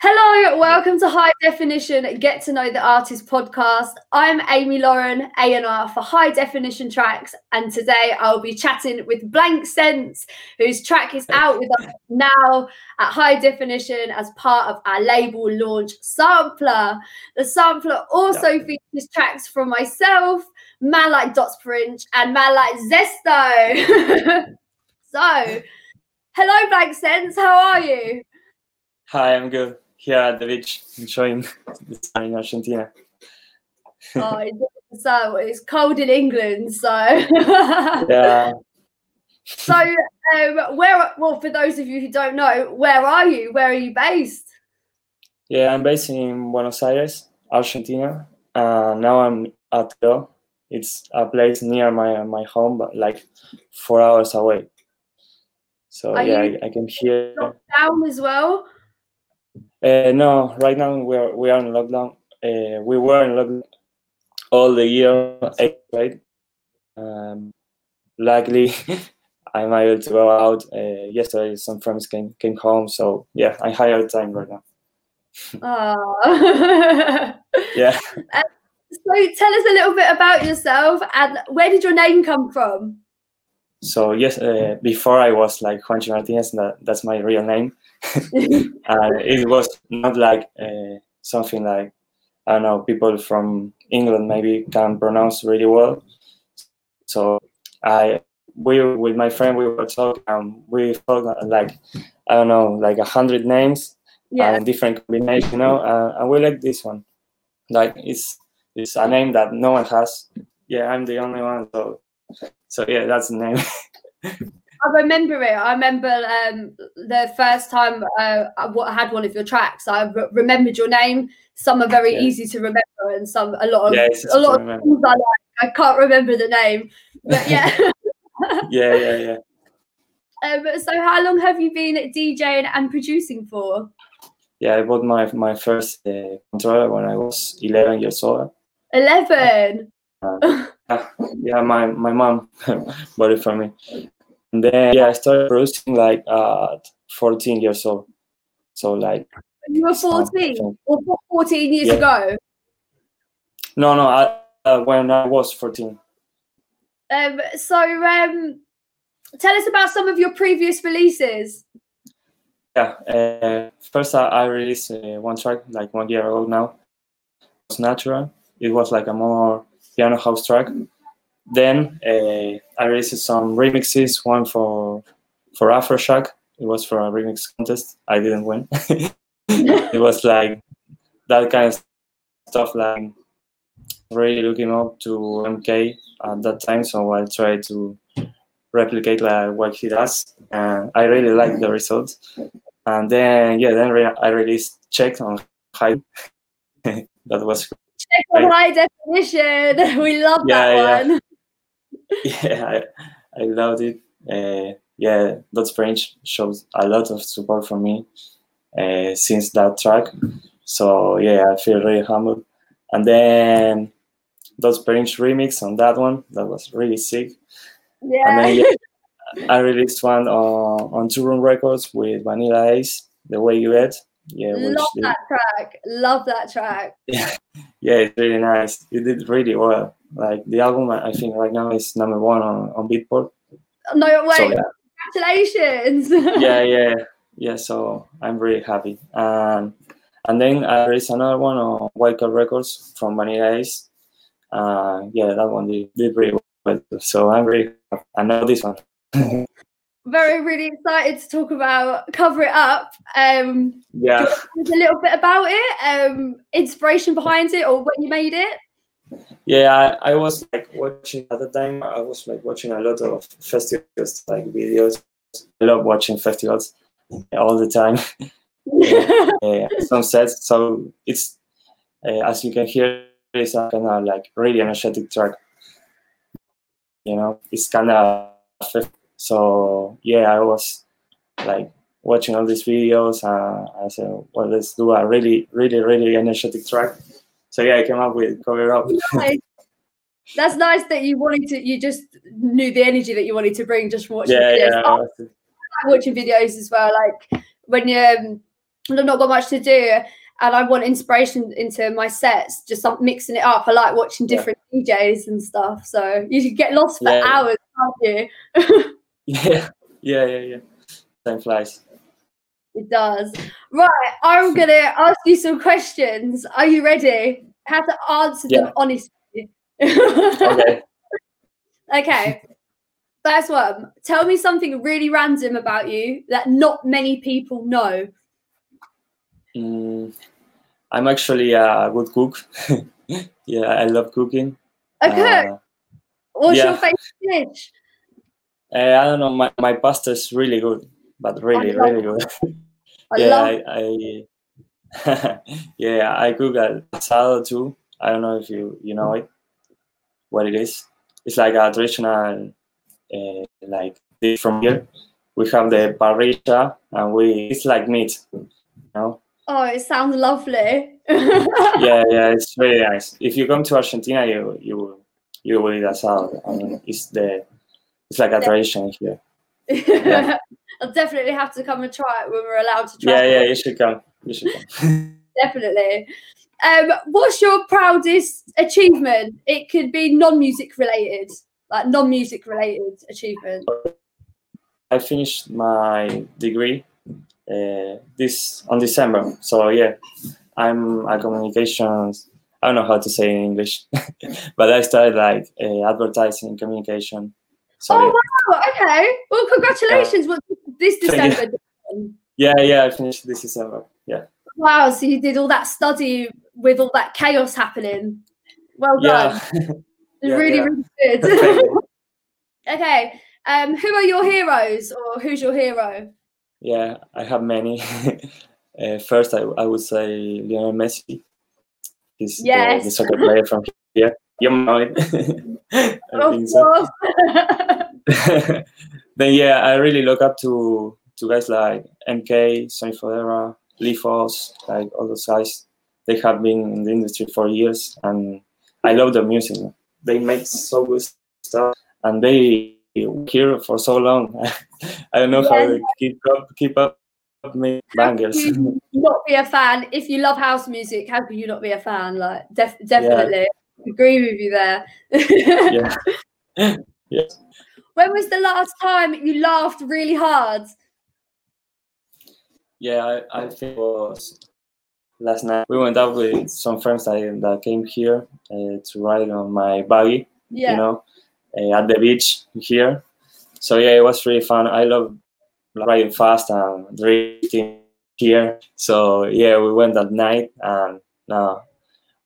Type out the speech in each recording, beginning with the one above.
Hello, welcome to High Definition Get to Know the Artist podcast. I'm Amy Lauren, A&R for High Definition Tracks, and today I'll be chatting with Blank Sense, whose track is out with us now at High Definition as part of our label launch Sampler. The Sampler also yeah. features tracks from myself, Man Like Dots Per Inch, and Man Like Zesto. so, hello, Blank Sense, how are you? Hi, I'm good here at the beach enjoying the sun in Argentina. oh, so it's cold in England, so yeah. So, um, where? Well, for those of you who don't know, where are you? Where are you based? Yeah, I'm based in Buenos Aires, Argentina. Uh, now I'm at Go. It's a place near my my home, but like four hours away. So are yeah, I, I, can hear down as well. Uh, no, right now we are we are in lockdown. Uh, we were in lockdown all the year, right? Um, luckily, I'm able to go out. Uh, yesterday, some friends came came home, so yeah, I higher time right now. Oh. yeah. so tell us a little bit about yourself and where did your name come from? So yes, uh, before I was like Juancho Martinez, that, that's my real name. And it was not like uh, something like I don't know people from England maybe can pronounce really well. So I we with my friend we were talking and we thought like I don't know like a hundred names yeah. and different combinations, you know, uh, and we like this one. Like it's it's a name that no one has. Yeah, I'm the only one. So so yeah, that's the name. I remember it. I remember um, the first time uh, I had one of your tracks. I re- remembered your name. Some are very yeah. easy to remember, and some a lot of yeah, a lot of things I like. I can't remember the name, but yeah. yeah, yeah, yeah. Um, so, how long have you been DJing and producing for? Yeah, I bought my my first uh, controller when I was eleven years old. Eleven. Uh, yeah, my my mom bought it for me. And then yeah, I started producing like at 14 years old. So like you were 14 or 14 years yeah. ago? No, no, I, uh, when I was 14. Um, so um, tell us about some of your previous releases. Yeah, uh, first I, I released uh, one track like one year ago now. It was natural. It was like a more piano house track. Then uh, I released some remixes, one for for Afrojack. It was for a remix contest. I didn't win. it was like that kind of stuff, like really looking up to MK at that time. So I tried to replicate like what he does, and I really like the results. And then yeah, then re- I released Check on High. that was Check on High Definition. We love yeah, that yeah. one. yeah, I, I loved it. Uh, yeah, Dots Per Inch shows a lot of support for me uh, since that track. So yeah, I feel really humbled. And then Dots Per Inch remix on that one, that was really sick. Yeah. And then yeah, I released one on, on Toolroom Records with Vanilla Ace, The Way You Get. Yeah, love that track. Love that track. Yeah, yeah, it's really nice. You did really well. Like the album, I think right now is number one on, on Beatport. No way! So, yeah. Congratulations! yeah, yeah, yeah. So I'm really happy. And and then I released another one on Wildcard Records from Vanilla Ace. Uh, yeah, that one did, did really well. So I'm really happy. I know this one. very really excited to talk about cover it up um yeah a little bit about it um inspiration behind it or when you made it yeah, I, I was like watching at the time. I was like watching a lot of festivals, like videos. I love watching festivals all the time. yeah, some sets. So it's uh, as you can hear, it's a kind of like really energetic track. You know, it's kind of so. Yeah, I was like watching all these videos. and I said, well, let's do a really, really, really energetic track so yeah, I came up with cover up. Nice. That's nice that you wanted to. You just knew the energy that you wanted to bring just from watching yeah, videos. Yeah, oh, watching videos as well. Like when you um, I've not got much to do and I want inspiration into my sets, just some, mixing it up. I like watching Yeah. different DJs and stuff. So you could get lost for Yeah. hours, can't you? Yeah, yeah, yeah, yeah. Time flies. It does. Right, I'm gonna ask you some questions. Are you ready? Have to answer them honestly. Okay. okay. First one. Tell me something really random about you that not many people know. Mm, I'm actually a good cook. yeah, I love cooking. Okay. Uh, What's your favorite dish? Uh, I don't know. My my pasta is really good, but really, really good. I yeah, love I, I yeah, I cook a asado too. I don't know if you you know it, what it is. It's like a traditional, uh, like dish from here. We have the parrilla, and we it's like meat. You know? Oh, it sounds lovely. Yeah, yeah, it's very nice. If you come to Argentina, you you will- you will eat asado. I mean, it's the it's like a tradition here. I'll definitely have to come and try it when we're allowed to try. Yeah, it. yeah, you should come. You should come. definitely. Um, what's your proudest achievement? It could be non-music related, like non-music related achievement. I finished my degree uh, this on December. So yeah, I'm a communications. I don't know how to say in English, but I started like uh, advertising communication. So oh wow! Okay. Well, congratulations. What this December? yeah, yeah, I finished this December. Yeah, Wow! So you did all that study with all that chaos happening. Well done. yeah. Yeah, really, really good. Okay. Um, who are your heroes, or who's your hero? yeah, I have many. uh, first, I, I would say Lionel Messi. He's the, the Yes. soccer player from here. You know it. I Of think so. course. then yeah, I really look up to to guys like MK, Sonny Fodera, Lee Foss, like all those guys. They have been in the industry for years, and I love their music. They make so good stuff, and they here for so long. I don't know how Yeah. they keep up keep up making bangers. How can you not be a fan if you love house music? How can you not be a fan? Like, def- definitely agree with you there. yeah, yes. when was the last time you laughed really hard? Yeah, I, I think it was last night. We went out with some friends that, that came here uh, to ride on my buggy, Yeah. you know, uh, at the beach here. So yeah, it was really fun. I love riding fast and drifting here. So yeah, we went at night and no,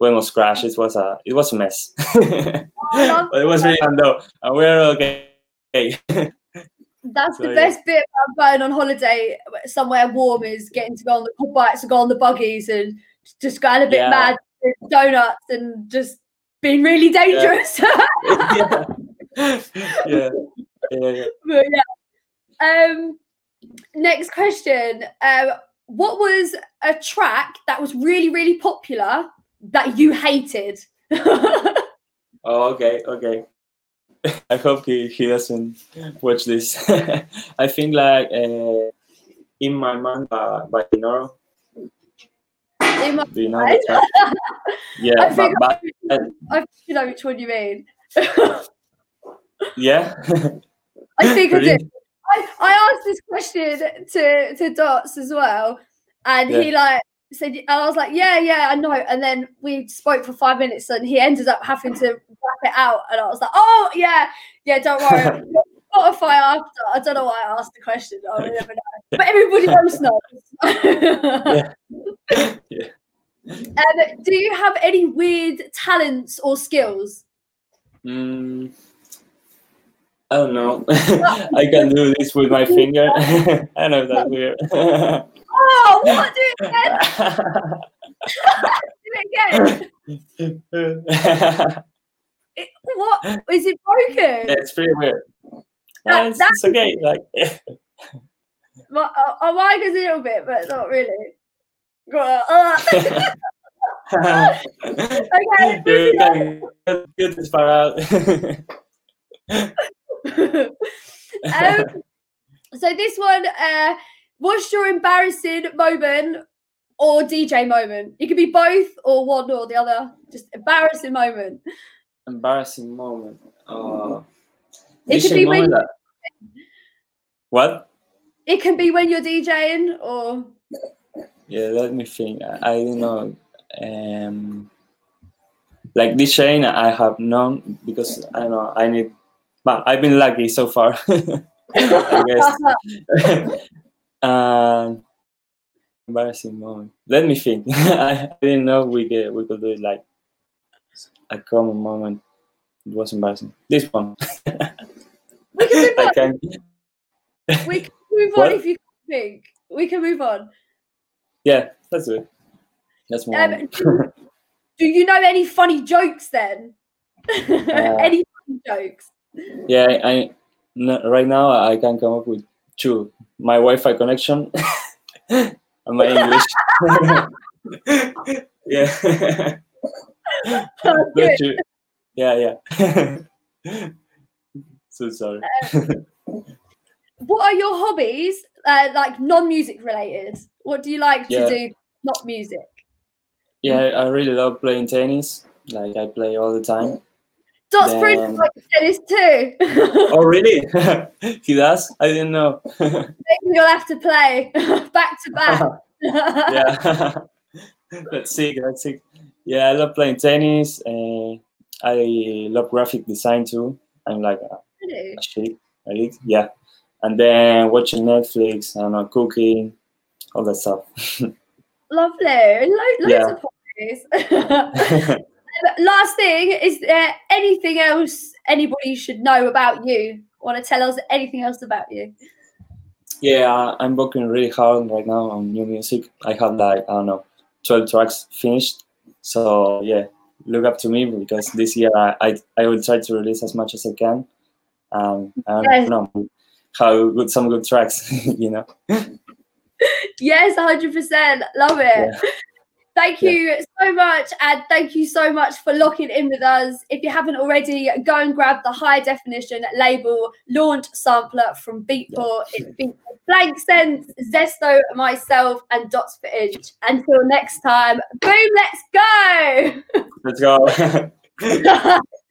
we almost crashed. It was a it was a mess, but it was really fun though, and we're okay. That's So, the yeah. best bit about going on holiday somewhere warm is getting to go on the quad bikes and go on the buggies and just going a bit Yeah. mad with donuts and just being really dangerous. yeah. yeah, yeah, yeah. but yeah. Um, next question. Um, what was a track that was really, really popular that you hated? Oh, okay, okay. I hope he, he doesn't watch this. I think like uh, in my mind by, by Noro. In my- Do you know the track? I Yeah, but, but I think I know which one you mean. yeah, I think I did. I, I asked this question to to Dots as well, and he like said, and I was like, yeah, yeah, I know. And then we spoke for five minutes, and he ended up having to wrap it out, and I was like, oh yeah, yeah, don't worry. Spotify after. I don't know why I asked the question. I will never know. But everybody else knows. yeah. Um, do you have any weird talents or skills? Mm, I don't know. I can do this with my finger. I know that's weird. Oh, what? Do it again. Do it again. It, what is it broken? it's pretty weird. That- Uh, it's, it's okay. Like My, uh, mine is a little bit, but not really. Uh, okay, You're moving on. getting good, good this far out. um, so this one, uh, what's your embarrassing moment or DJ moment? It could be both or one or the other. Just embarrassing moment. Embarrassing moment. Uh, It could be when- that- What? It can be when you're DJing or Yeah, let me think. I, I don't know. Um, like this chain, I have none because I don't know. I need, but I've been lucky so far. I guess. and embarrassing moment. Let me think. I, didn't know we could we could do it like a common moment. It was embarrassing. This one. we can move on. can. We can move on What? if you think. We can move on. Yeah, that's it. That's my Um, do, do you know any funny jokes then? any funny jokes? Yeah, I no, right now I can come up with two: my Wi-Fi connection and my English. yeah, good. two. yeah, yeah. so sorry. What are your hobbies? Uh, like non-music related. What do you like Yeah. to do? Not music. Yeah, I really love playing tennis. Like I play all the time. Dot's Then- likes tennis too. Oh, really? he does? I didn't know. You'll have to play back to back. yeah. that's sick. That's sick. Yeah, I love playing tennis. Uh, I love graphic design too. I'm like a, Really? a shit. a geek, Yeah. And then watching Netflix and uh, cooking, all that stuff. Lovely. Lo- loads Yeah. of hobbies. Last thing, is there anything else anybody should know about you? Want to tell us anything else about you? yeah, I'm working really hard right now on new music. I have like, I don't know, 12 tracks finished. So yeah, look up to me because this year I, I, I will try to release as much as I can. Um, I Yes. don't know how good some good tracks, you know. Yes, 100%. Love it. Yeah. Thank Yeah. you so much. And thank you so much for locking in with us. If you haven't already, go and grab the high definition label launch sampler from Beatport. It's Beatport Blank Sense, Zesto, myself, and Dots Per Inch. Until next time, boom, let's go. Let's go.